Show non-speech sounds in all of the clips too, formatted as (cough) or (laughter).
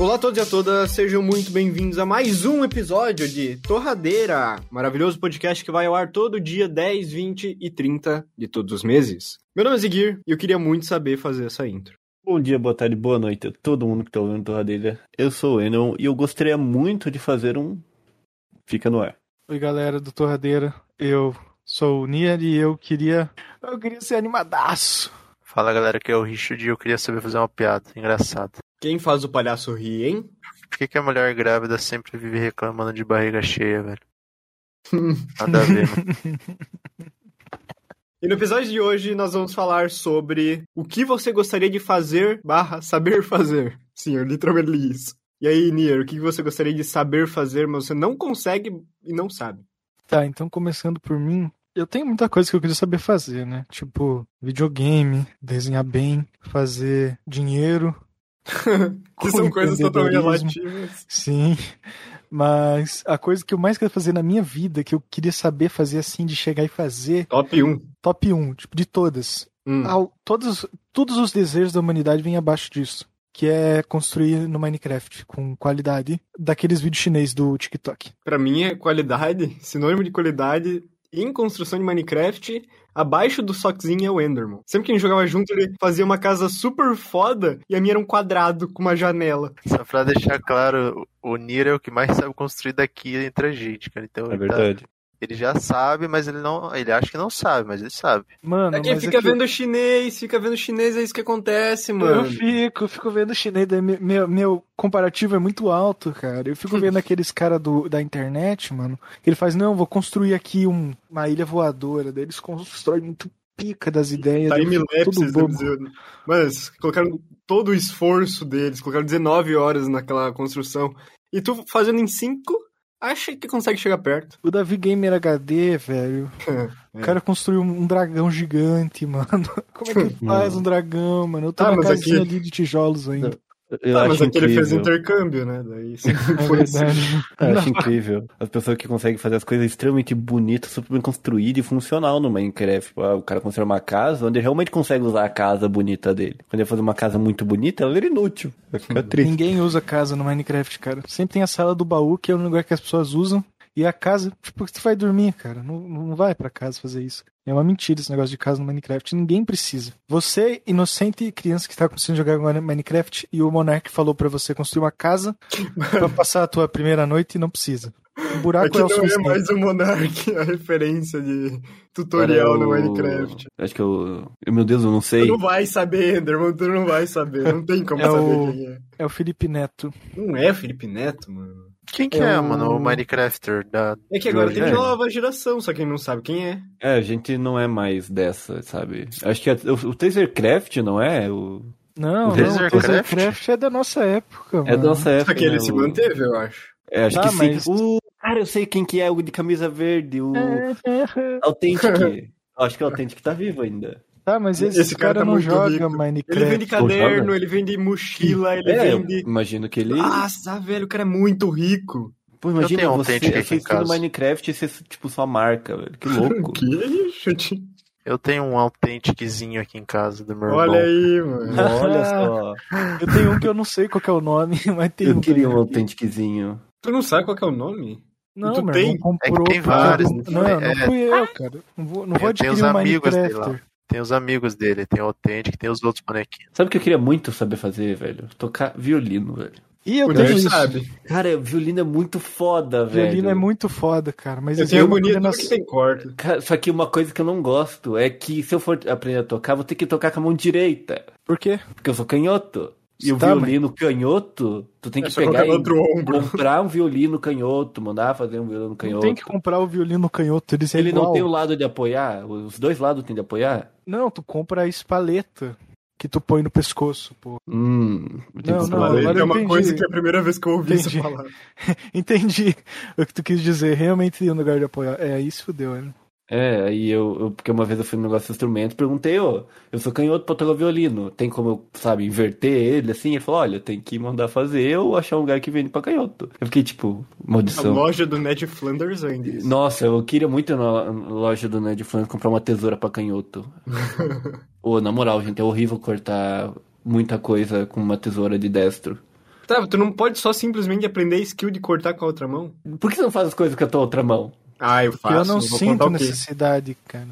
Olá a todos e a todas, sejam muito bem-vindos a mais um episódio de Torradeira, maravilhoso podcast que vai ao ar todo dia 10, 20 e 30 de todos os meses. Meu nome é Ziguir e eu queria muito saber fazer essa intro. Bom dia, boa tarde, boa noite a todo mundo que tá ouvindo Torradeira. Eu sou o Enon e eu gostaria muito de fazer um Fica no ar. Oi, galera do Torradeira. Eu sou o Nier e eu queria. Eu queria ser animadaço. Fala galera, que é o Richard e eu queria saber fazer uma piada engraçada. Quem faz o palhaço rir, hein? Por que, que a mulher grávida sempre vive reclamando de barriga cheia, velho? (laughs) Nada a ver, né? E no episódio de hoje nós vamos falar sobre o que você gostaria de fazer barra saber fazer. Sim, eu literalmente li isso. E aí, Nier, o que você gostaria de saber fazer, mas você não consegue e não sabe? Tá, então começando por mim, eu tenho muita coisa que eu queria saber fazer, né? Tipo, videogame, desenhar bem, fazer dinheiro. (laughs) que são coisas totalmente relativas. Sim. Mas a coisa que eu mais quero fazer na minha vida, que eu queria saber fazer assim, de chegar e fazer. Top 1. Top 1, tipo, de todas. Hum. Ao, todos, todos os desejos da humanidade vêm abaixo disso. Que é construir no Minecraft com qualidade daqueles vídeos chinês do TikTok. Pra mim é qualidade, sinônimo de qualidade em construção de Minecraft, abaixo do Sockzinho é o Enderman. Sempre que a gente jogava junto, ele fazia uma casa super foda e a minha era um quadrado com uma janela. Só pra deixar claro, o Nier é o que mais sabe construir daqui entre a gente, cara. Então, É ele tá- verdade. Ele já sabe, mas ele não. Ele acha que não sabe, mas ele sabe. Mano, É quem mas fica é que vendo chinês, fica vendo chinês, é isso que acontece, Eu mano. fico, eu fico vendo chinês, meu, meu, comparativo é muito alto, cara. Eu fico vendo (laughs) aqueles caras da internet, mano, que ele faz, não, vou construir aqui um- uma ilha voadora, daí eles constroem muito pica das ideias. daí eu fico Time-lapse, tudo bobo. Mano, eles colocaram todo o esforço deles, colocaram 19 horas naquela construção. E tu fazendo em 5, acha que consegue chegar perto. O Davi Gamer HD, velho. (laughs) O É. cara construiu um dragão gigante, (laughs) mano. Como é que (laughs) faz um dragão, mano? Eu tô Ah, na casinha aqui- ali de tijolos ainda. Eu ah, acho mas aqui ele fez intercâmbio, né? Daí (laughs) É foi assim. Eu acho (laughs) incrível. As pessoas que conseguem fazer as coisas extremamente bonitas, super bem construídas e funcional no Minecraft. Tipo, ah, o cara constrói uma casa onde ele realmente consegue usar a casa bonita dele. Quando ele fazer uma casa muito bonita, ela é inútil. Vai ficar triste. Ninguém usa casa no Minecraft, cara. Sempre tem a sala do baú, que é um lugar que as pessoas usam. E a casa, tipo, você vai dormir, cara. Não, não vai pra casa fazer isso. É uma mentira esse negócio de casa no Minecraft. Ninguém precisa. Você, inocente criança que tá começando a jogar Minecraft, e o Monark falou pra você construir uma casa pra (laughs) passar a tua primeira noite e não precisa. O buraco Aqui é o não é mais o Monark, a referência de tutorial no Para o- Minecraft. Acho que eu. eu- Meu Deus, eu não Tu sei. não vai saber, Enderman, tu não vai saber. Não tem como É saber o- quem é. É o Felipe Neto. Não é Felipe Neto, mano. Quem que É é, mano? O Minecrafter da. É que agora tem É. nova geração, só quem não sabe quem é. É, a gente não é mais dessa, sabe? Acho que a- o, o Tasercraft não é? O, Não, o Tasercraft? É da nossa época, é mano. da nossa época. Só que ele né? se O- manteve, eu acho. É, acho Ah, que sim. mas- O... Cara, eu sei quem que é o de camisa verde, o (laughs) É, Authentic. Acho que o Authentic tá vivo ainda. Tá, mas esse, Esse cara cara, tá não muito joga rico. Minecraft. Ele vende caderno, ele vende mochila, ele é, eu vende. imagino que ele. Nossa, velho, o cara é muito rico. Pô, imagina tenho um você casa. Minecraft e ser tipo sua marca, velho. Que (laughs) louco. Que isso? Eu tenho um autenticzinho aqui em casa do meu irmão. Olha aí, mano. Olha (laughs) só. Eu tenho um que eu não sei qual que é o nome, (laughs) mas tem Eu um. queria um Autenticzinho. Tu não sabe qual que é o nome? Não, Tu meu tem? irmão comprou. É que tem vários, Não, é- não fui eu, cara. Não vou, não vou Tem- tem adquirir um Minecrafter. Tem os amigos dele, tem o Authentic, tem os outros bonequinhos. Sabe o que eu queria muito saber fazer, velho? Tocar violino, velho. E eu tenho isso. sabe. Cara, violino é muito foda, velho. Violino é muito foda, cara. Mas Eu tenho é tudo coordenação- que tem. Cara, Só que uma coisa que eu não gosto é que se eu for aprender a tocar, vou ter que tocar com a mão direita. Por quê? Porque eu sou canhoto. E o Tá, violino canhoto, tu tem que só pegar e outro ombro. comprar um violino canhoto, mandar fazer um violino Não canhoto. tem que comprar o violino canhoto, eles é Ele igual. não tem o lado de apoiar? Os dois lados tem de apoiar? Não, tu compra a espaleta que tu põe no pescoço, pô. Hum. Não, que não, agora é uma entendi. coisa que é a primeira vez que eu ouvi Entendi. isso falar. (laughs) Entendi o que tu quis dizer. Realmente tem um lugar de apoiar. É, se fudeu, né? É, aí eu, eu- Porque uma vez eu fui no negócio de instrumento perguntei, ô, eu sou canhoto pra tocar violino. Tem como eu, sabe, inverter ele assim? Ele falou, olha, tem que mandar fazer ou achar um lugar que vende pra canhoto. Eu fiquei tipo, A maldição. loja do Ned Flanders vende isso. Nossa, eu queria muito ir na loja do Ned Flanders comprar uma tesoura pra canhoto. (laughs) Ô, na moral, gente, é horrível cortar muita coisa com uma tesoura de destro. Tá, tu não pode só simplesmente aprender skill de cortar com a outra mão? Por que você não faz as coisas com a tua outra mão? Ah, eu faço. eu não vou sinto necessidade, cara.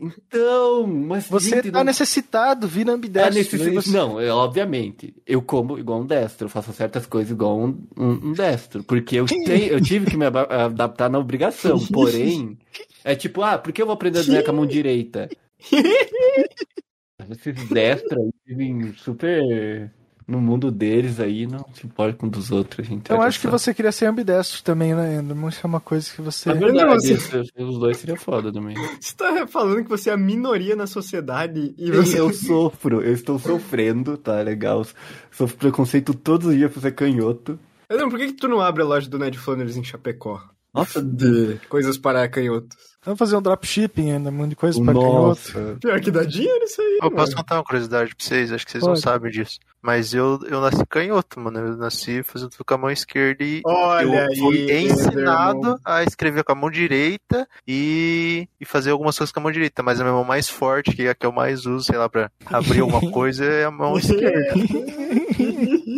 Então, mas Você gente, tá não- necessitado, vira É ambidestro. aí você- Não, é, obviamente. Eu como igual um destro, eu faço certas coisas igual um, um, um destro. Porque eu, tenho, eu tive que me adaptar na obrigação. (laughs) Porém, é tipo, ah, por que eu vou aprender a desenhar com a mão direita? (laughs) Esses destros aí vivem super no mundo deles aí, não se importa com um dos outros. Gente. Eu acho que você queria ser ambidestro também, né, Enderman? Isso é uma coisa que você. É verdade, Você- isso- os dois seriam foda também. (laughs) Você tá falando que você é a minoria na sociedade e você. Eu (laughs) sofro, eu estou sofrendo, tá legal? Sofro preconceito todos os dias por ser canhoto. Não, por que, que tu não abre a loja do Ned Flanders em Chapecó? Nossa, De coisas para canhotos. Vamos fazer um dropshipping, Enderman, de coisas pra canhoto. nossa. Pior que dá dinheiro isso aí. Eu posso mano. contar uma curiosidade pra vocês, acho que vocês não Pode. sabem disso. Mas eu, eu nasci canhoto, mano. Eu nasci fazendo tudo com a mão esquerda e Olha eu fui aí, ensinado a escrever com a mão direita e, e fazer algumas coisas com a mão direita. Mas a minha mão mais forte, que é a que eu mais uso, sei lá, pra abrir alguma (laughs) coisa, é a mão esquerda. (laughs)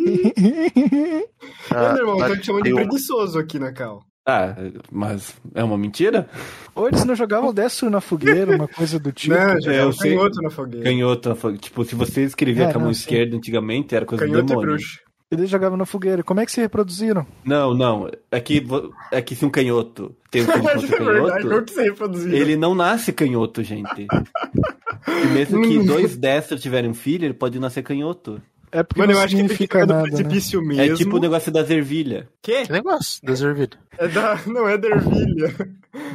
(laughs) Ah, Enderman, mas tô te chamando de preguiçoso aqui na Cal. Ah, mas é uma mentira? Ou eles não jogavam (laughs) destro na fogueira, uma coisa do tipo. Não, já é, é eu um sei. canhoto na fogueira. Canhoto, tipo, se você escrevia É, com a mão não, sim. esquerda antigamente, era coisa do Canhoto é demônio. Eles jogavam na fogueira. Como é que se reproduziram? Não, não. É que, vo- é que se um canhoto tem um (laughs) é canhoto, que você reproduziu? ele não nasce canhoto, gente. (laughs) E mesmo que Hum. dois destros tiverem um filho, ele pode nascer canhoto. É porque Mano, não eu acho que tem que significa ficar no nada, né? precipício mesmo. É tipo o negócio das ervilhas. Quê? Que negócio, das ervilhas. É da... Não é da ervilha.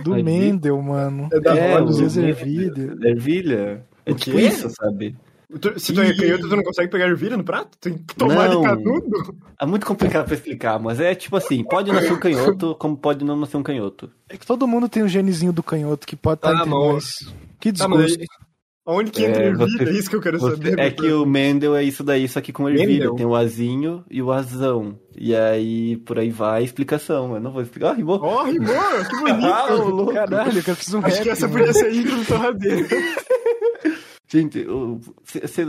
Do Mas Mendel, mano. É da é, olhos, o- as ervilhas. Ervilha. É O tipo isso, sabe? Tu- Se tu é canhoto, tu não consegue pegar ervilha no prato? Tem que tomar Não. de canudo? É muito complicado pra explicar, mas é tipo assim, pode nascer um canhoto, como pode não nascer um canhoto. É que todo mundo tem um genezinho do canhoto que pode estar Ah, entre nós. Que Tá, mas desgosto. aí- Onde que entra É, ervilha? você- É isso que eu quero Você- saber. é que o Mendel é isso daí, só que com ervilha. Mendel? Tem o azinho e o azão. E aí, por aí vai a explicação. Eu não vou explicar. Ah, rimou. Ó, rimou, que bonito. (laughs) Ah, louco. Caralho, que eu fiz um Acho rap, que essa mano. podia ser a intro do torradeiro. (laughs) Gente,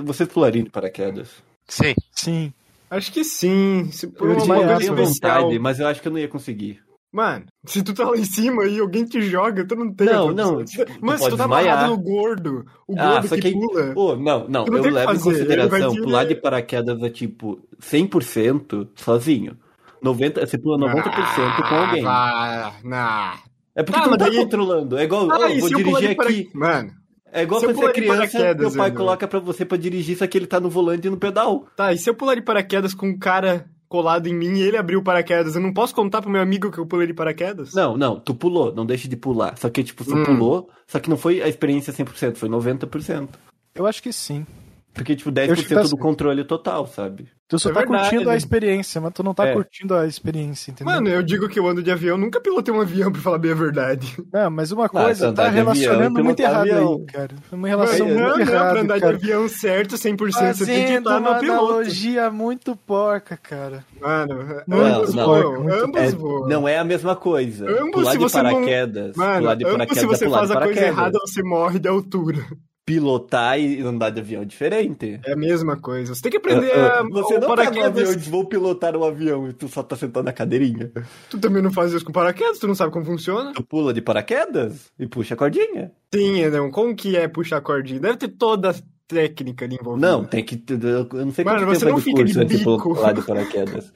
vocês pulariam de paraquedas? Sim. Sim. Acho que sim. Se por Eu uma tinha- vontade, mas eu acho que eu não ia conseguir. Mano, se tu tá lá em cima e alguém te joga, tu não tem. Não, não, tipo, Mas se tu tá desmaiar. no gordo, o Ah, gordo só que, que- pula. Pô, não, não, não eu levo em consideração pular de paraquedas é tipo 100% sozinho. 90, você pula 90% com alguém. Ah, não. É porque Ah, tu não tá daí- controlando. É igual, Ah, e vou dirigir para- aqui. Mano, É igual quando você é criança, teu pai coloca pra você pra dirigir, só que ele tá no volante e no pedal. tá, e se eu pular de paraquedas com um cara colado em mim e ele abriu o paraquedas, eu não posso contar pro meu amigo que eu pulei de paraquedas? Não, não, tu pulou, não deixe de pular. Só que, tipo, você Hum. pulou, só que não foi a experiência 100%, foi 90%. Eu acho que sim. Porque, tipo, Eu 10% acho que tá do certo. controle total, sabe? Tu só É tá verdade. curtindo a experiência, mas tu não tá É. curtindo a experiência, entendeu? Mano, eu digo que eu ando de avião, nunca pilotei um avião, (laughs) pra falar bem a verdade. Não, mas uma coisa andar tá de avião, relacionando muito errado avião. aí, cara. É uma relação Mano, não, muito não, pra errada, andar cara. de avião certo, 100%, você tem que Fazendo estar uma no piloto. analogia muito porca, cara. Mano, Não, ambos não, voam, muito- ambos É, voam. não é a mesma coisa. Ambos, pular se de você não- paraquedas. Mano, pular de ambos paraquedas se você faz a coisa errada, você morre de altura. Pilotar e andar de avião é diferente. É a mesma coisa. Você tem que aprender Ah, a, ah, Você não tá avião paraquedas. e diz, vou pilotar um avião e tu só tá sentado na cadeirinha. Tu também não faz isso com paraquedas, tu não sabe como funciona? Tu pula de paraquedas e puxa a cordinha. Sim, não. Como que é puxar a cordinha? Deve ter toda a técnica ali envolvida. Não, tem que. Eu não sei Mano, você não é de fica curso de bico. pular de paraquedas.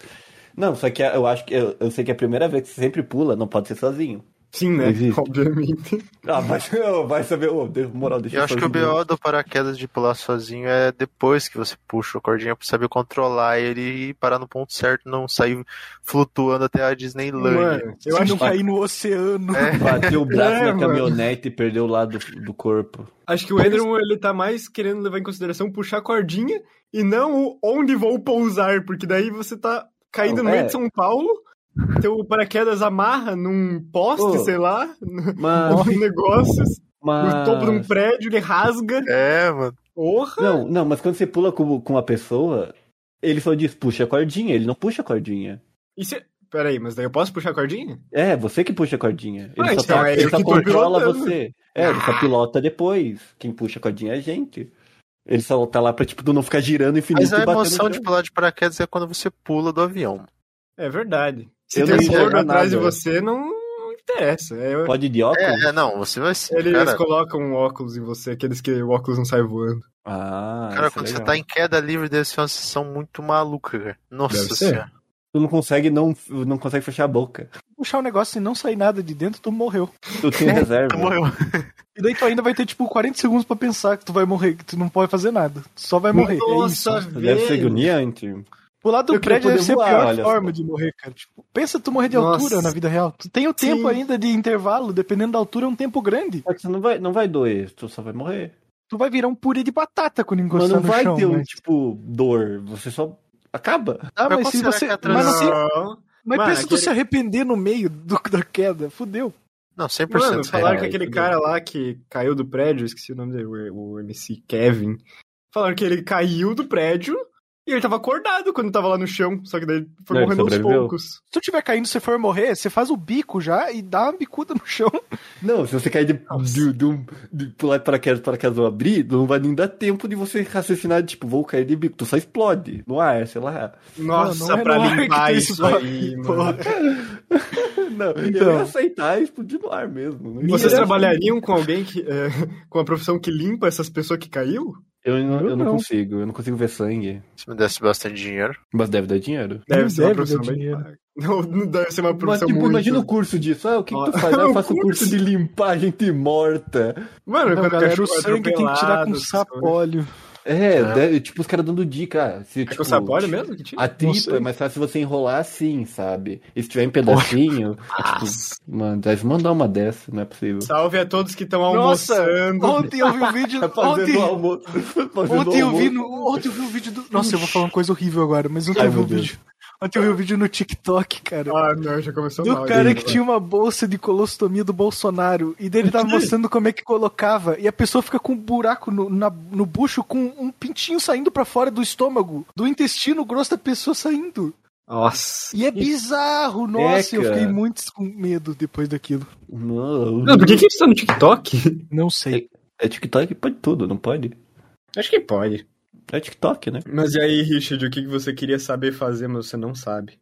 Não, só que eu acho que eu, eu sei que a primeira vez que você sempre pula não pode ser sozinho. Sim, né? Existe. (laughs) Obviamente. Ah, mas vai saber, ô, deu moral, deixa Eu acho que o. BO do paraquedas de pular sozinho é depois que você puxa a cordinha pra saber controlar ele e parar no ponto certo, não sair flutuando até a Disneylandia. Mano, eu Se acho não que, cair no oceano. É, (laughs) Bateu o braço É, na mano. caminhonete e perdeu o lado do, do corpo. acho que o Enderman ele tá mais querendo levar em consideração puxar a cordinha e não o onde vou pousar, porque daí você tá caindo Não, no meio é. de São Paulo, teu paraquedas amarra num poste, Ô. sei lá, Mas. (laughs) num negócio, mas... no topo de um prédio, ele rasga. é, mano. Porra! Não, não, mas quando você pula com, com uma pessoa, ele só diz puxa a cordinha, ele não puxa a cordinha. E se... Peraí, mas daí eu posso puxar a cordinha? É, você que puxa a cordinha. Ele Ah, só, então tá, é ele só controla pilotando. você. É, ele só pilota depois. Quem puxa a cordinha é a gente. Ele só tá lá pra, tipo, tu não ficar girando infinito Mas a e batendo emoção de pular de paraquedas é quando você pula do avião. É verdade. Se Eu tem um gordo atrás de você, não, não interessa. É, Pode ir de óculos? É, é, não, você vai ser. eles cara, colocam um óculos em você, aqueles que o óculos não sai voando. Ah, cara, isso é quando você legal. tá em queda livre, deve ser uma sensação muito maluca, cara. Nossa Deve ser. senhora. Tu não consegue, não, não consegue fechar a boca. Puxar o negócio e não sair nada de dentro, tu morreu. Tu tem (laughs) reserva. Tu morreu. E daí tu ainda vai ter, tipo, 40 segundos pra pensar que tu vai morrer, que tu não pode fazer nada. Tu só vai morrer. é isso. Nossa, Deve ser agoniante. Pular do Eu prédio deve ser a voar, pior olha forma só. de morrer, cara. Tipo, pensa tu morrer de Nossa. altura na vida real. Tu tem o tempo Sim. ainda de intervalo, dependendo da altura, é um tempo grande. Só que você não vai, não vai doer, tu só vai morrer. Tu vai virar um purê de batata quando Mas encostar não no vai chão. ter um, mas... tipo, dor. Você só acaba. Ah, Mas mas se você. é a Mas, não Não. mas Mano, pensa tu aquele- se arrepender no meio do- da queda. Fudeu. Não, 100% Mano, falaram é, que aquele isso cara lá que caiu do prédio, esqueci o nome dele, o, o MC Kevin. Falaram que ele caiu do prédio e ele tava acordado quando tava lá no chão, só que daí foi Não, morrendo aos poucos. Se tu tiver caindo e você for morrer, você faz o bico já e dá uma bicuda no chão. (laughs) Não, se você cair de, de, de, um- de pular de paraquedas, paraquedas não abrir, não vai nem dar tempo de você raciocinar, tipo, vou cair de bico. Tu só explode no ar, sei lá. Nossa, não é pra limpar isso aí, (laughs) mano. (laughs) Não, eu Então. ia aceitar e explodir no ar mesmo. Não Vocês ia- trabalhariam com alguém que. é, com a profissão que limpa essas pessoas que caiu? Eu não, eu Eu não não. consigo, eu não consigo ver sangue. Se me desse bastante dinheiro. Mas deve dar dinheiro. Deve Não ser uma deve profissão bem. Não, não deve ser uma Mas, profissão tipo, muito... imagina o curso disso. Ah, o que, que tu Ah, faz? (laughs) Ah, eu faço o curso curso. de limpar gente morta. Mano, Não, quando galera, o cachorro sangue tem que tirar com sapólio. É, É. deve- tipo, os caras dando dica. ah, Se, É tipo, com sapólio mesmo que tinha? A tripa é mais fácil você enrolar assim, sabe? E se tiver em pedacinho, (laughs) é, tipo, Nossa. mano, deve mandar uma dessa, não é possível. Salve a todos que estão Nossa, almoçando. ontem eu vi um vídeo. (laughs) Tá Ontem, almoço. Fazendo ontem eu vi no, ontem eu vi um vídeo do. Nossa, eu vou falar uma coisa horrível agora, mas ontem Ai, eu vi um Deus. vídeo. Ontem eu vi um vídeo no TikTok, cara. Ah, não, já começou Do mal. cara gente. que tinha uma bolsa de colostomia do Bolsonaro e dele tava mostrando como é que colocava e a pessoa fica com um buraco no, na- no bucho com um pintinho saindo pra fora do estômago, do intestino grosso da pessoa saindo. Nossa. E é bizarro, nossa, eu cara. fiquei muito com medo depois daquilo. Não, Não, por que, que isso tá no TikTok? Não sei. É TikTok, pode tudo, não pode? Acho que pode. É TikTok, né? Mas e aí, Richard, o que que você queria saber fazer, mas você não sabe?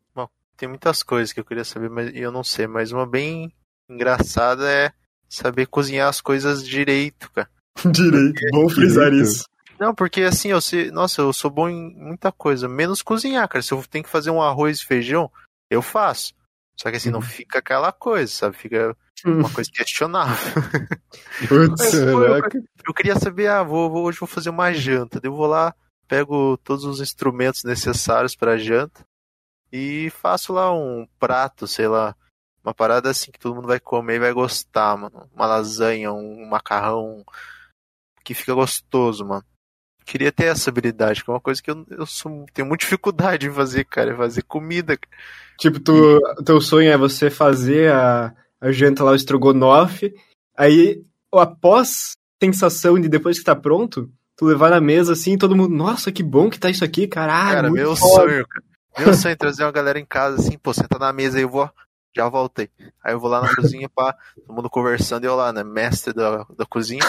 Tem muitas coisas que eu queria saber, mas eu não sei. Mas uma bem engraçada é saber cozinhar as coisas direito, cara. (laughs) Direito, bom frisar Direito. isso. Não, porque assim, eu sei, nossa, eu sou bom em muita coisa, menos cozinhar, cara. Se eu tenho que fazer um arroz e feijão, eu faço. Só que assim, não fica aquela coisa, sabe? Fica uma coisa questionável. (laughs) Putz, Caraca. Eu queria saber, ah, vou, vou- hoje vou fazer uma janta. Eu vou lá, pego todos os instrumentos necessários para janta e faço lá um prato, sei lá, uma parada assim que todo mundo vai comer e vai gostar, mano. Uma lasanha, um macarrão que fica gostoso, mano. Queria ter essa habilidade, que é uma coisa que eu, eu sou- tenho muita dificuldade em fazer, cara, é fazer comida. Tipo, tu, teu sonho é você fazer a, a janta lá, o estrogonofe, aí, após sensação de depois que tá pronto, tu levar na mesa assim, e todo mundo, nossa, que bom que tá isso aqui, caralho. Cara, meu foda." sonho, cara. Meu sonho é trazer uma galera em casa assim, pô, senta na mesa aí eu vou, já voltei. Aí eu vou lá na cozinha, pá, todo mundo conversando, e eu lá, né, mestre da, da cozinha.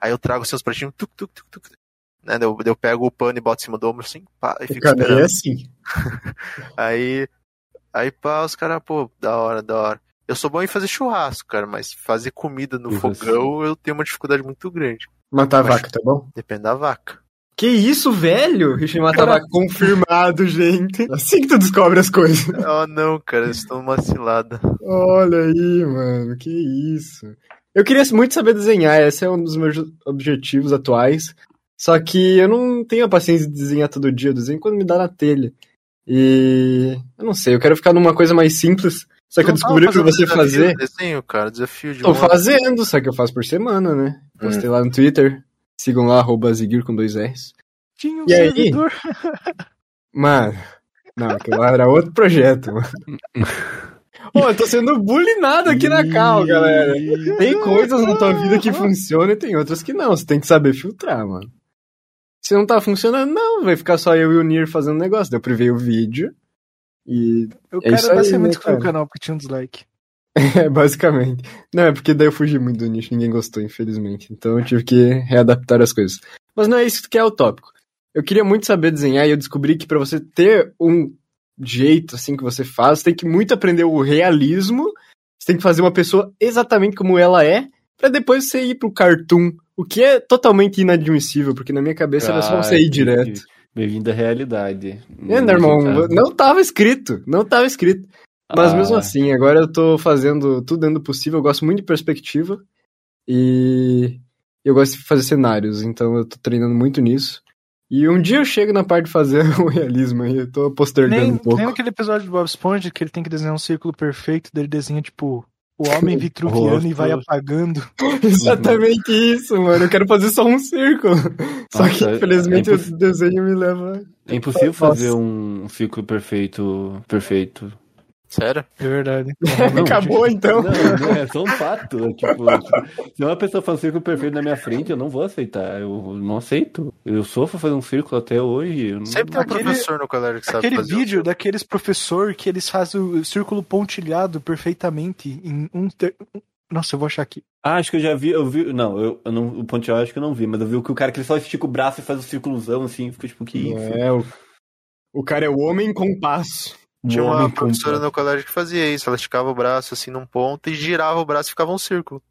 Aí eu trago seus pratinhos, tuc, tuc, tuc, tuc. Né, eu, eu pego o pano e boto em cima do ombro assim, pá, e fico Cara, é esperando. assim. (laughs) Aí, aí pá, os caras, pô, da hora, da hora. Eu sou bom em fazer churrasco, cara, mas fazer comida no você? fogão eu tenho uma dificuldade muito grande. Matar a Mas- vaca, tá bom? Depende da vaca. Que isso, velho? Richard matar a vaca confirmado, gente. Assim que tu descobre as coisas. (laughs) Oh não, cara, eu estou numa cilada. Olha aí, mano, que isso. Eu queria muito saber desenhar, esse é um dos meus objetivos atuais. Só que eu não tenho a paciência de desenhar todo dia, eu desenho quando me dá na telha. E eu não sei, eu quero ficar numa coisa mais simples. Só que eu descobri o que você desafio fazer. de Desenho, cara, desafio de Tô fazendo, só que eu faço por semana, né? Postei lá no Twitter. Sigam lá, arroba Ziguir com dois R's. Tinha um E aí? servidor. (laughs) Mano, não, aquilo lá era outro projeto, mano. Ô, eu tô sendo bullyingado aqui na cal, galera. Tem coisas na tua vida que funcionam e tem outras que não. Você tem que saber filtrar, mano. Se não tá funcionando, não. Vai ficar só eu e o Nir fazendo negócio. Daí eu privei o vídeo. E O É cara aí, basicamente né, excluiu o canal porque tinha um dislike. (laughs) é, basicamente. Não, é porque daí eu fugi muito do nicho. Ninguém gostou, infelizmente. Então eu tive que readaptar as coisas. Mas não é isso que é o tópico. Eu queria muito saber desenhar e eu descobri que pra você ter um jeito assim que você faz, você tem que muito aprender o realismo. Você tem que fazer uma pessoa exatamente como ela é, pra depois você ir pro cartoon. O que é totalmente inadmissível, porque na minha cabeça era só você ir direto. Bem-vindo à realidade. É, meu irmão, não tava escrito, não tava escrito. Mas Ah. mesmo assim, agora eu tô fazendo tudo dentro do possível, eu gosto muito de perspectiva e eu gosto de fazer cenários, então eu tô treinando muito nisso. E um dia eu chego na parte de fazer (laughs) o realismo aí, eu tô postergando Nem, um pouco. nem aquele episódio do Bob Esponja que ele tem que desenhar um círculo perfeito, daí ele desenha, tipo, o homem vitruviano e vai apagando. (laughs) Exatamente isso, mano. Eu quero fazer só um círculo. Só que, Nossa, infelizmente, é o desenho me leva. É impossível Nossa. fazer um ciclo perfeito. Perfeito. Sério? É verdade. (laughs) Não, Acabou então. Não, não, é só um fato. é Tipo, tipo, se uma pessoa faz um círculo perfeito na minha frente, eu não vou aceitar. Eu não aceito. Eu sofro fazer um círculo até hoje. eu não- Sempre tem um Aquele- professor no colégio que sabe Aquele fazer. um vídeo daqueles professor que eles fazem o círculo pontilhado perfeitamente em um. ter- Nossa, eu vou achar aqui. Ah, acho que eu já vi. Eu vi. Não, eu, eu não, o ponteado acho que eu não vi, mas eu vi que o cara que ele só estica o braço e faz o círculozão assim. Fica tipo, que? É, o, o cara é o homem com passo. Tinha Um uma professora no colégio que fazia isso. Ela esticava o braço assim num ponto e girava o braço e ficava um círculo.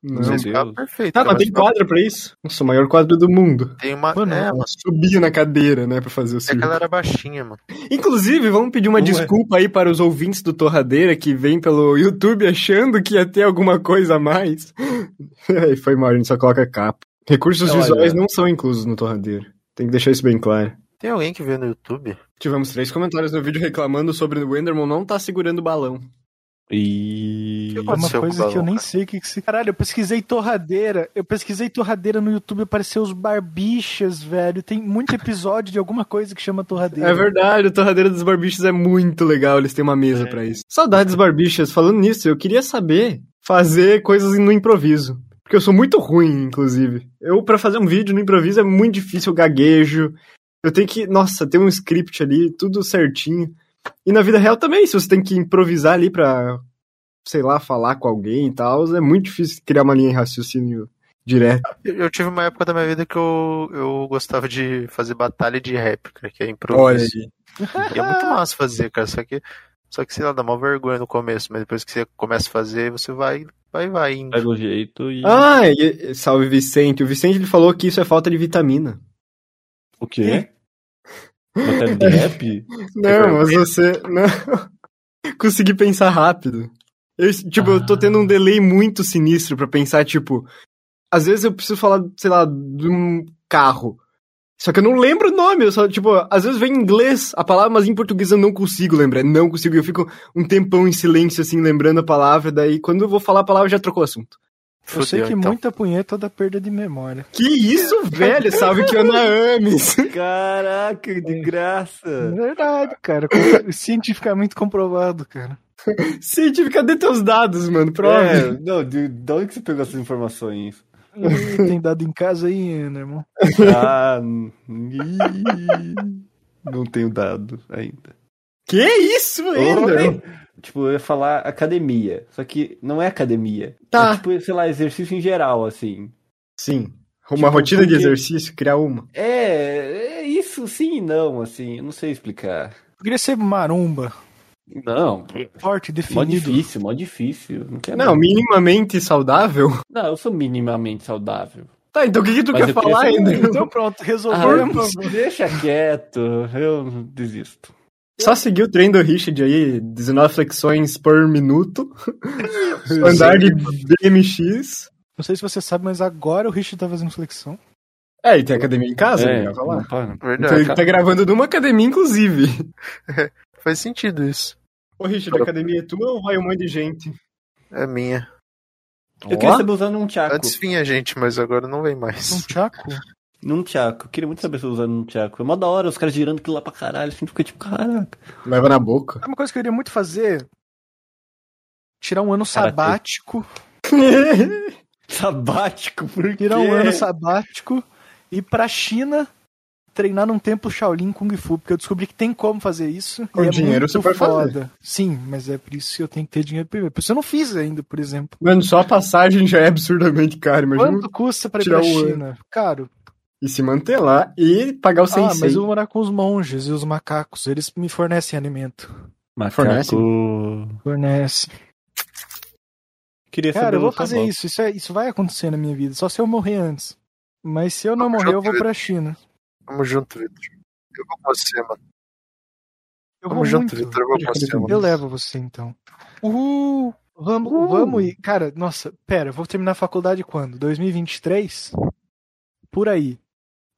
Não. Deus. ficava perfeito. Ah, mas tem ficava- quadro pra isso? Nossa, o maior quadro do mundo. Tem uma. Mano, é, Ela subiu na cadeira, né, pra fazer o É que círculo. ela era baixinha, mano. Inclusive, vamos pedir uma Ué. desculpa aí para os ouvintes do Torradeira que vêm pelo YouTube achando que ia ter alguma coisa a mais. (laughs) Aí foi mal, a gente só coloca capa. Recursos Olha. visuais não são inclusos no Torradeira. Tem que deixar isso bem claro. Tem alguém que vê no YouTube? Tivemos três comentários no vídeo reclamando sobre o Enderman não tá segurando o balão. E. Que É uma coisa que eu nem cara? sei o que, que se. Caralho, eu pesquisei torradeira. Eu pesquisei torradeira no YouTube apareceu os barbichas, velho. Tem muito episódio de alguma coisa que chama torradeira. É verdade, o Torradeira dos Barbichas é muito legal, eles têm uma mesa É. pra isso. Saudades Barbichas, falando nisso, eu queria saber fazer coisas no improviso. Porque eu sou muito ruim, inclusive. Eu, pra fazer um vídeo no improviso, é muito difícil, eu gaguejo. Eu tenho que, nossa, ter um script ali, tudo certinho. E na vida real também, se você tem que improvisar ali pra, sei lá, falar com alguém e tal, é muito difícil criar uma linha de raciocínio direto. Eu, tive uma época da minha vida que eu, eu gostava de fazer batalha de cara, que é improviso. Olha aí. E é muito massa fazer, cara. Só que, só que sei lá, dá uma vergonha no começo, mas depois que você começa a fazer, você vai, vai, vai indo. Pega o jeito e. Ah, e- salve Vicente. O Vicente ele falou que isso é falta de vitamina. O quê? Batalha de rap? Não, mas você. Não. (laughs) Consegui pensar rápido. Eu, tipo, eu tô tendo um delay muito sinistro pra pensar, tipo. Às vezes eu preciso falar, sei lá, de um carro. Só que eu não lembro o nome, eu só, tipo, às vezes vem em inglês a palavra, mas em português eu não consigo lembrar. Não consigo. Eu fico um tempão em silêncio, assim, lembrando a palavra, daí quando eu vou falar a palavra já trocou o assunto. Eu sei Fudeu, que então. muita punheta dá perda de memória. Que isso, (laughs) velho? Salve que Ana Ames. (laughs) Caraca, de graça! É verdade, cara. Cientificamente comprovado, cara. Científica, cadê teus dados, mano? Prova. É, não, de, de onde que você pegou essas informações? Tem dado em casa aí, né, irmão? Ah, não tenho dado ainda. Que isso, Ender? Tipo, eu ia falar academia, só que não é academia. Tá. É tipo, sei lá, exercício em geral, assim. Sim. Uma Tipo, rotina de porque- exercício, criar uma. É, é isso sim e não, assim, eu não sei explicar. Eu queria ser maromba. Não, Forte, mó definido. difícil, mó difícil. Não, quero Não, minimamente saudável? Não, eu sou minimamente saudável. Tá, então o que, que tu Mas quer falar ainda? Então pronto, Ah, resolvemos. deixa quieto, eu desisto. Só seguir o treino do Richard aí, 19 flexões por minuto. (laughs) andar de BMX. Não sei se você sabe, mas agora o Rich tá fazendo flexão. É, e tem academia em casa, É, né? Vai lá. não para. Então Verdade. ele tá gravando numa academia, inclusive. (laughs) Faz sentido isso. Ô, Richard, a academia é tua ou vai um monte de gente? É minha. Eu queria saber usar num tchaco. Antes vinha gente, mas agora não vem Um mais. tchaco? (laughs) Num tchaco. Eu queria muito saber se eu usar num tchaco. É mó da hora, os caras girando aquilo lá pra caralho. Assim, fica tipo, caraca. Leva na boca. É uma coisa que eu queria muito fazer. Tirar um ano sabático. (laughs) Sabático, por quê? Tirar um ano sabático. Ir pra China. Treinar num templo Shaolin Kung Fu. Porque eu descobri que tem como fazer isso. Com e é dinheiro muito você pode fazer. foda. Sim, mas é por isso que eu tenho que ter dinheiro primeiro. Por isso eu não fiz ainda, por exemplo. Mano, só a passagem já é absurdamente cara, imagina. Quanto custa pra ir pra um. China? Caro. E se manter lá e pagar o Ah, sensei. mas eu vou morar com os monges e os macacos. Eles me fornecem alimento. Fornece? Macaco. Fornece. Queria Cara, eu vou fazer isso. Isso, é- isso vai acontecer na minha vida. Só se eu morrer antes. Mas se eu não Vamos morrer, eu vou pra China. Tamo junto, Vitor. Eu vou com você, mano. Eu Tamo vou junto. Vitor. Eu vou com você, mano. Eu levo você, então. Uhul! Vamos, vamos ir. Cara, nossa, pera, eu vou terminar a faculdade quando? 2023? Por aí.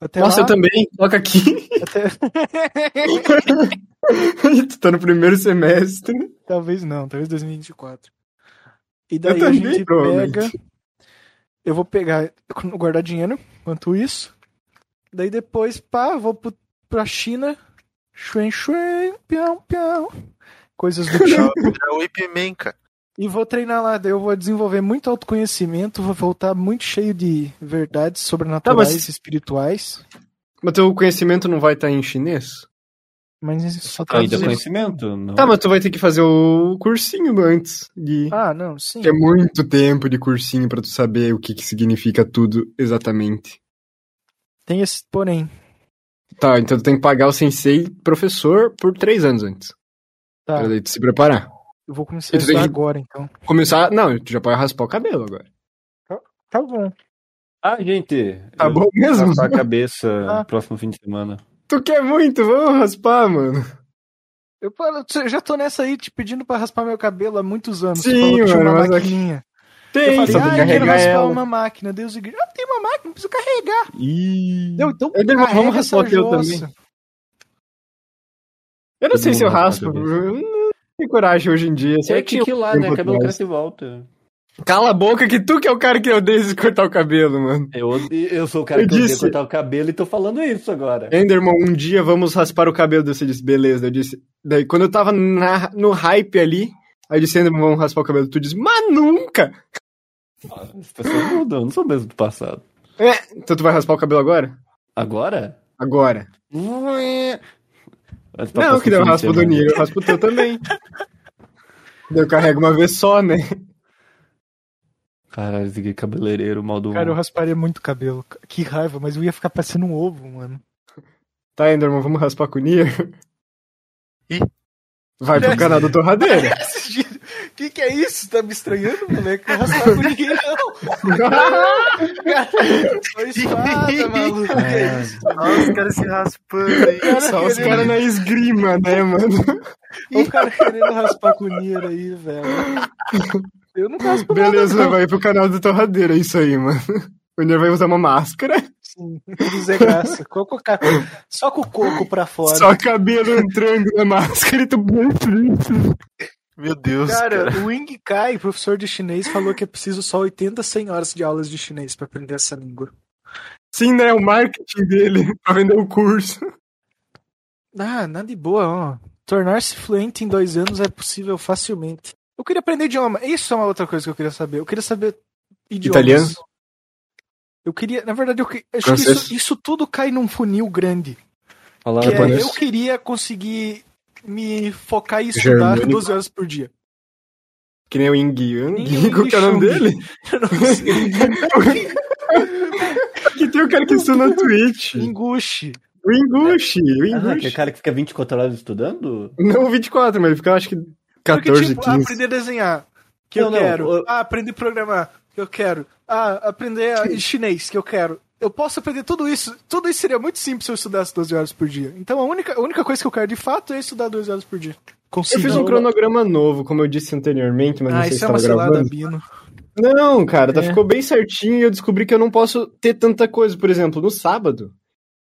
Até Nossa, lá, eu também. Coloca aqui. até... (laughs) tu tá no primeiro semestre. talvez não, talvez 2024. E Eu daí a também, gente provavelmente. pega. Eu vou pegar, guardar dinheiro, enquanto isso. Daí depois, pá, vou pro, pra China. Xuen, xuen, pião, pião. Coisas do (laughs) tipo. É o Ip Man, cara. E vou treinar lá, eu vou desenvolver muito autoconhecimento, vou voltar muito cheio de verdades sobrenaturais Tá, mas- e espirituais. Mas teu conhecimento não vai estar em chinês? Mas isso só Ainda traduzir. conhecimento? Não. Tá, mas tu vai ter que fazer o cursinho antes de. Ah, não, sim. Que é muito tempo de cursinho pra tu saber o que, que significa tudo exatamente. Tem esse porém. Tá, então tu tem que pagar o sensei professor por três anos antes. Tá, Pra daí tu se preparar. Eu vou começar a E que- agora, então. Começar. Não, tu já pode raspar o cabelo agora. Tá bom. Ah, gente. Tá eu bom vou mesmo? raspar a cabeça (laughs) Ah. próximo fim de semana. Tu quer muito, vamos raspar, mano. Eu, eu já tô nessa aí te pedindo pra raspar meu cabelo há muitos anos. Sim, que tinha mano, uma mas aqui-. Tem, eu falei, ah, eu quero carregar raspar ela. uma máquina. Deus igreja. Ah, tem uma máquina, não preciso carregar. Ih. Deu, então Eu devo- vamos raspar o teu também. Eu não Todo sei se eu raspo. Eu não tenho coragem hoje em dia. Só É que, que lá, né? Cabelo atrás. cresce e volta. Cala a boca que tu que é o cara que odeia cortar o cabelo, mano. Eu, eu sou o cara Eu que odeia disse- cortar o cabelo e tô falando isso agora. Enderman, um dia vamos raspar o cabelo. Você disse, beleza. Eu disse, daí quando eu tava na- no hype ali, aí eu disse, Enderman, vamos raspar o cabelo. Tu disse, mas nunca! As pessoas mudam, não sou mesmo do passado. É, então tu vai raspar o cabelo agora? Agora? Agora. Pra Não, que daí eu fim de raspo do. Niro, eu raspo o teu também. eu carrego uma vez só, né? Caralho, esse cabeleireiro mal do. Cara, eu rasparia muito cabelo. Que raiva, mas eu ia ficar parecendo um ovo, mano. Tá, Enderman, vamos raspar com o Nier? Ih. Vai pro canal do Torradeira. (laughs) O que, que é isso? Tá me estranhando, moleque? Não (laughs) raspar com ninguém, não. (laughs) Foi espada, maluco. É? Olha os caras se raspando aí. Só os caras na esgrima, né, mano? O cara querendo raspar com o Nier aí, velho. Eu não raspo Beleza, nada, vai pro canal do Torradeira, é isso aí, mano. O Nier vai usar uma máscara, Sim, Zé Graça. Coco, ca- só com o coco pra fora. só cabelo entrando na máscara e tu... Meu Deus, Cara, cara. o Wing Kai, professor de chinês, falou que é preciso só 80, 100 horas de aulas de chinês pra aprender essa língua. Sim, né, o marketing dele (laughs) pra vender o curso. Ah, nada de boa, ó. Tornar-se fluente em dois anos é possível facilmente. Eu queria aprender idioma. Isso é uma outra coisa que eu queria saber. Eu queria saber idiomas. Italiano? Eu queria, na verdade, eu que- acho que isso, isso tudo cai num funil grande. Falar Que é, eu queria conseguir me focar e estudar Germânico. 12 horas por dia. Que nem o Ying Yang. O Qual que é o nome dele? (laughs) Eu não sei. que tem o cara que estuda na Twitch. Enguxe. O Ingushi, o Ah, aquele Ingushi. cara que fica 24 horas estudando? Não 24, mas ele fica, acho que, Porque, 14, tipo, 15. aprender a desenhar, que Não, eu não, quero. o- Ah, aprender a programar, que eu quero. Ah, aprender a- chinês, que eu quero. Eu posso aprender tudo isso. Tudo isso seria muito simples se eu estudasse 12 horas por dia. Então a única, a única coisa que eu quero de fato é estudar 12 horas por dia. Eu Consigo. fiz um cronograma novo, como eu disse anteriormente, mas não Ah, sei isso se é uma tava cilada, gravando. Bino. Não, cara, tá, É. ficou bem certinho e eu descobri que eu não posso ter tanta coisa. Por exemplo, no sábado.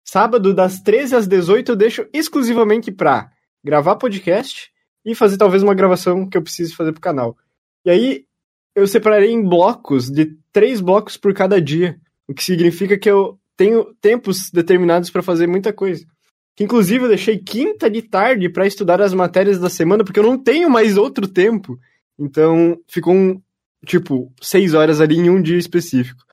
Sábado, das 13 às 18, eu deixo exclusivamente pra gravar podcast e fazer talvez uma gravação que eu precise fazer pro canal. E aí, eu separarei em blocos, de três blocos por cada dia. O que significa que eu tenho tempos determinados pra fazer muita coisa. Que, inclusive, eu deixei quinta de tarde pra estudar as matérias da semana, porque eu não tenho mais outro tempo. Então, ficou um, tipo, seis horas ali em um dia específico.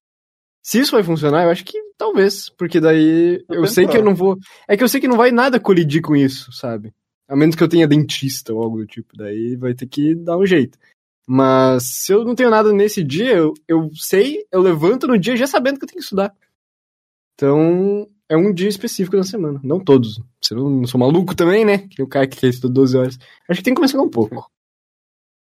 Se isso vai funcionar, eu acho que talvez, porque daí Tô eu sei que eu não vou. É que eu sei que não vai nada colidir com isso, sabe? A menos que eu tenha dentista ou algo do tipo, daí vai ter que dar um jeito. Mas se eu não tenho nada nesse dia, eu, eu sei, eu levanto no dia já sabendo que eu tenho que estudar. Então, é um dia específico da semana. Não todos. Você não, não sou maluco também, né? Que o cara que estuda 12 horas. Acho que tem que começar com um pouco.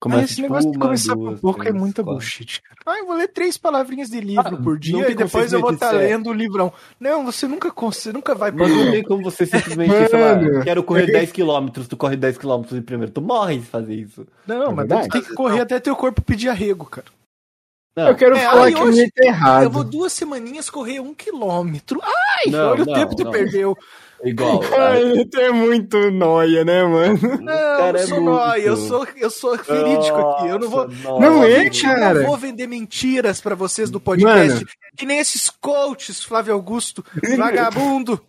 Mas esse tipo, negócio de começar duas, por pouco é três, muita quatro. bullshit, cara. Ah, eu vou ler três palavrinhas de livro Ah, por dia e depois eu vou estar simplesmente lendo o livrão. Não, você nunca você nunca vai Mas não tem como você simplesmente falar, quero correr 10km, tu corre 10km de primeiro. Tu morre se fazer isso. Não, É mas verdade. tu tem que correr até teu corpo pedir arrego, cara. Não, Eu quero É, falar que hoje- tá errado. Eu vou duas semaninhas correr um quilômetro. Ai, Não, olha não, o tempo que tu não. perdeu. Igual. Ai, tu é muito noia, né, mano? Não, eu não é sou muito. nóia, eu sou, eu sou verídico aqui. Eu não vou. Nossa, Não vou é, vender- cara. Não vou vender mentiras pra vocês do podcast. Mano. Que nem esses coaches, Flávio Augusto, (laughs) vagabundo.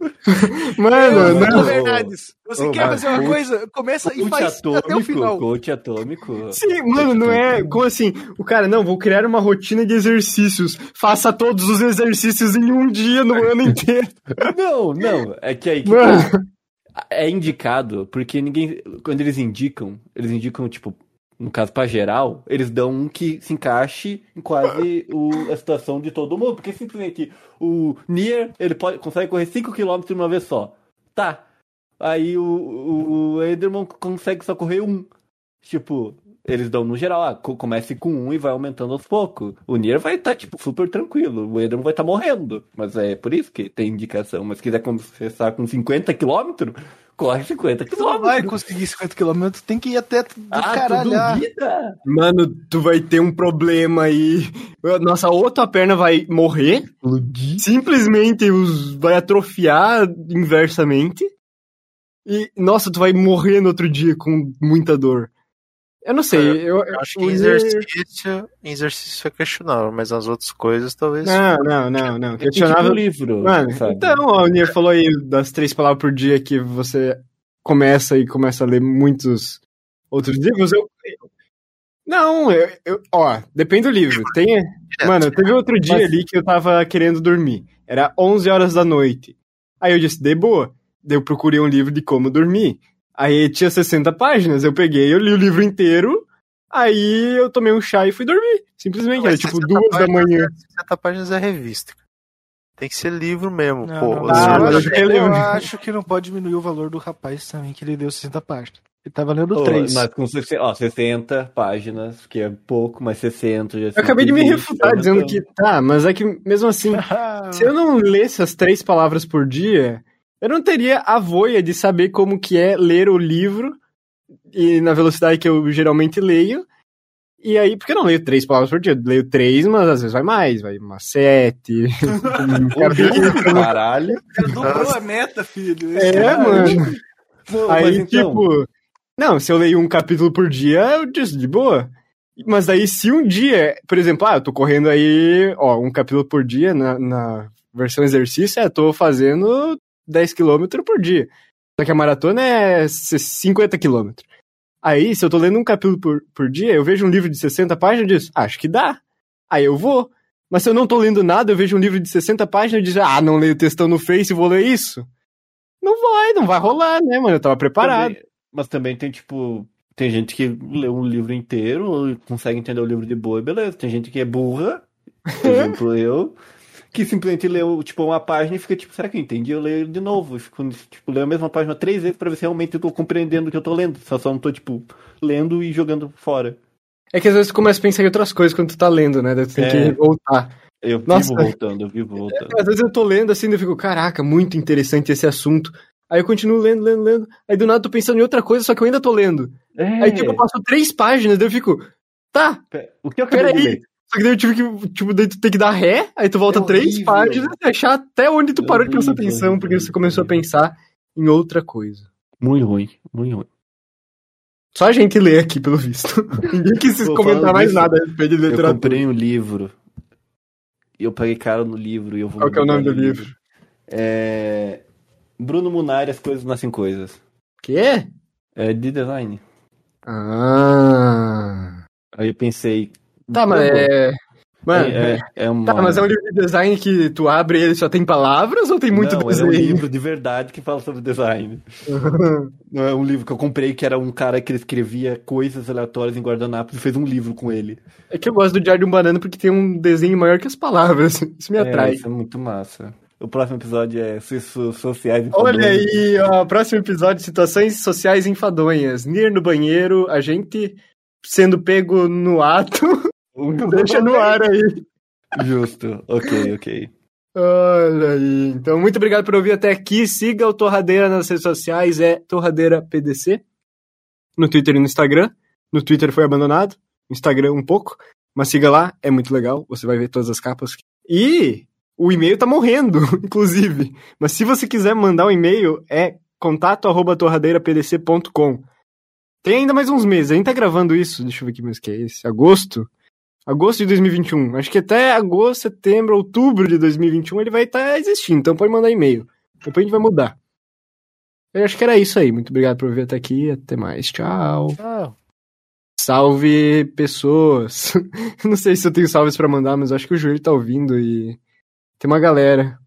(laughs) Mano, Eu, não. Bernardes. Você Ô, quer mas fazer uma coach- coisa? Começa e faz até o atômico, final. coach atômico. Sim, mano, não é. Como assim? O cara, não, vou criar uma rotina de exercícios. Faça todos os exercícios em um dia no ano inteiro. (laughs) Não, não, é que aí que Mano, é indicado, porque ninguém. Quando eles indicam, eles indicam, tipo, no caso pra geral, eles dão um que se encaixe em quase o, a situação de todo mundo. Porque simplesmente o Nier, ele pode, consegue correr 5km de uma vez só. Tá. Aí o, o, o Enderman consegue só correr um. Tipo, eles dão no geral, ah, co- comece com um e vai aumentando aos poucos. O Nier vai estar, tipo, super tranquilo. O Enderman vai estar morrendo. Mas é por isso que tem indicação. Mas se quiser começar com 50 km, corre 50 Tu não km. vai conseguir 50 km, tem que ir até do Ah, duvida? mano, tu vai ter um problema aí. Nossa outra perna vai morrer. Simplesmente os, vai atrofiar inversamente. E, nossa, tu vai morrer no outro dia com muita dor. Eu não sei, eu, Eu acho que exercício, exercício é questionável, mas nas outras coisas talvez. Não, não, não, não. Questionável. tipo livro, Mano, sabe? então, o Nier falou aí das três palavras por dia que você começa e começa a ler muitos outros livros. Eu. Não, eu, eu- ó, depende do livro. Tem, mano, teve outro dia Mas- ali que eu tava querendo dormir. Era 11 horas da noite. Aí eu disse, de boa. Daí eu procurei um livro de como dormir. Aí tinha 60 páginas. Eu peguei, eu li o livro inteiro. Aí eu tomei um chá e fui dormir. Simplesmente, era Mas tipo 60 duas da manhã. é- 60 páginas é revista. cara. Tem que ser livro mesmo, Não, pô. não, Ah, eu, acho, eu quero eu acho que não pode diminuir o valor do rapaz também, que ele deu 60 páginas. Ele tava lendo Ô, 3. Mas com 60, ó, 60 páginas, que é pouco, mas 60 já Eu acabei de me 120, refutar tá dizendo que tá, mas é que mesmo assim, (laughs) se eu não lesse as três palavras por dia, eu não teria a voia de saber como que é ler o livro e na velocidade que eu geralmente leio. E aí, porque eu não leio três palavras por dia? Eu leio três, mas às vezes vai mais, vai umas sete. (laughs) um capítulo. Caralho. Dobrou a meta, filho. é, mano. Não, mas Aí, então, tipo. Não, se eu leio um capítulo por dia, eu disse de boa. Mas daí, se um dia, por exemplo, ah, eu tô correndo aí, ó, um capítulo por dia na, na versão exercício, é, tô fazendo 10 km por dia. Só que a maratona é 50 km. Aí, se eu tô lendo um capítulo por, por dia, eu vejo um livro de 60 páginas e diz, acho que dá. Aí eu vou. Mas se eu não tô lendo nada, eu vejo um livro de 60 páginas e diz, ah, não leio textão no Face, vou ler isso. Não vai, não vai rolar, né, mano? Eu tava preparado. também- mas também tem, tipo, tem gente que lê um livro inteiro, consegue entender o livro de boa, e beleza. Tem gente que é burra, por (laughs) exemplo, eu, que simplesmente lê, tipo, uma página e fica, tipo, será que eu entendi? Eu leio de novo. Eu fico, tipo, leio a mesma página três vezes pra ver se realmente eu tô compreendendo o que eu tô lendo. Só, só não tô, tipo, lendo e jogando fora. É que às vezes tu começa a pensar em outras coisas quando tu tá lendo, né? Daí tu tem É. que voltar. Eu Nossa. vivo voltando, eu vivo voltando. Às vezes eu tô lendo assim, eu fico, caraca, muito interessante esse assunto. Aí eu continuo lendo, lendo, lendo. Aí do nada eu tô pensando em outra coisa, só que eu ainda tô lendo. É. Aí tipo, eu passo três páginas, daí eu fico, tá, O que eu acabei peraí. Só que daí eu tive que, tipo, daí tu tem que dar ré, aí tu volta É três páginas e achar até onde tu É parou de prestar horrível, atenção, porque horrível, você começou a pensar em outra coisa. Muito ruim, muito ruim. Só a gente lê aqui, pelo visto. (laughs) Ninguém quis Pô, comentar mais disso, nada a respeito de Eu literatura. comprei um livro. E eu paguei caro no livro e eu vou. Qual que é o nome do mudar livro? É. Bruno Munari, As Coisas Nascem Coisas. Quê? É de design. Ah. Aí eu pensei. Tá, mas bom, é. Mano, é, é, é uma... Tá, mas é um livro de design que tu abre e ele só tem palavras ou tem muito Não, desenho? é um livro de verdade que fala sobre design. (laughs) Não é um livro que eu comprei que era um cara que escrevia coisas aleatórias em guardanapos e fez um livro com ele. É que eu gosto do Diário de um Banana porque tem um desenho maior que as palavras. (laughs) Isso me atrai. É, isso é muito massa. O próximo episódio é Suíços Sociais e Olha aí, ó, próximo episódio, situações sociais enfadonhas. Nir no banheiro, a gente sendo pego no ato. (laughs) Deixa no ar aí. Justo. Ok, ok. Olha aí. Então, muito obrigado por ouvir até aqui. Siga o Torradeira nas redes sociais, é Torradeira PDC. No Twitter e no Instagram. No Twitter foi abandonado, no Instagram um pouco. Mas siga lá, é muito legal. Você vai ver todas as capas. E o e-mail tá morrendo, (laughs) inclusive. Mas se você quiser mandar um e-mail, é contato@torradeirapdc.com. Tem ainda mais uns meses. A gente tá gravando isso, deixa eu ver que mês que é esse. Agosto? Agosto de 2021. Acho que até agosto, setembro, outubro de 2021 ele vai estar existindo. Então pode mandar e-mail. Depois a gente vai mudar. Eu acho que era isso aí. Muito obrigado por ouvir até aqui. Até mais. Tchau. Tchau. Salve pessoas. (laughs) Não sei se eu tenho salves pra mandar, mas acho que o Júlio tá ouvindo e tem uma galera.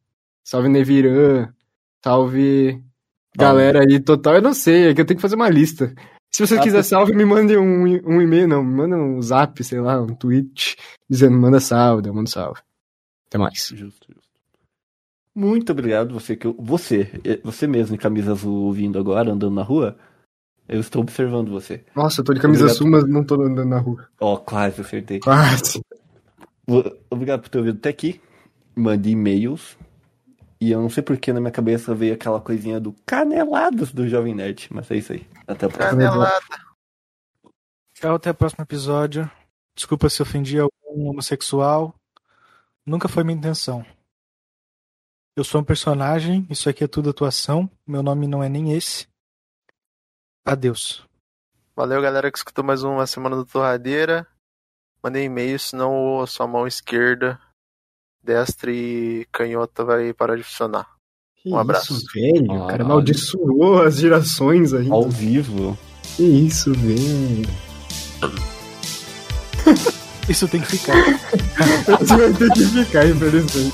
Salve Neviran. Salve galera aí total. Eu não sei, é que eu tenho que fazer uma lista. Se você Ah, quiser salve, me mande um, um e-mail, não, me manda um zap, sei lá, um tweet, dizendo manda salve, eu mando salve. Até mais. Justo, justo. Muito obrigado, você que eu- você, eh, você mesmo em camisa azul ouvindo agora, andando na rua. Eu estou observando você. Nossa, eu tô de camisa Obrigado. azul, mas não tô andando na rua. Ó, quase acertei. Quase. Obrigado por ter ouvido até aqui. Mande e-mails. E eu não sei porque na minha cabeça veio aquela coisinha do caneladas do Jovem Nerd. Mas é isso aí. Até a próxima. Canelada. Tchau, até o próximo episódio. Desculpa se ofendi algum homossexual. Nunca foi minha intenção. Eu sou um personagem, isso aqui é tudo atuação. Meu nome não é nem esse. Adeus. Valeu, galera, que escutou mais uma semana do Torradeira. Mandei e-mail, senão a sua mão esquerda, destra e canhota vai parar de funcionar. Que Um abraço. Isso, velho. O cara Caralho. amaldiçoou as gerações aí. Ao vivo. Que isso, velho. Isso tem que ficar. (laughs) Você vai ter que ficar, infelizmente.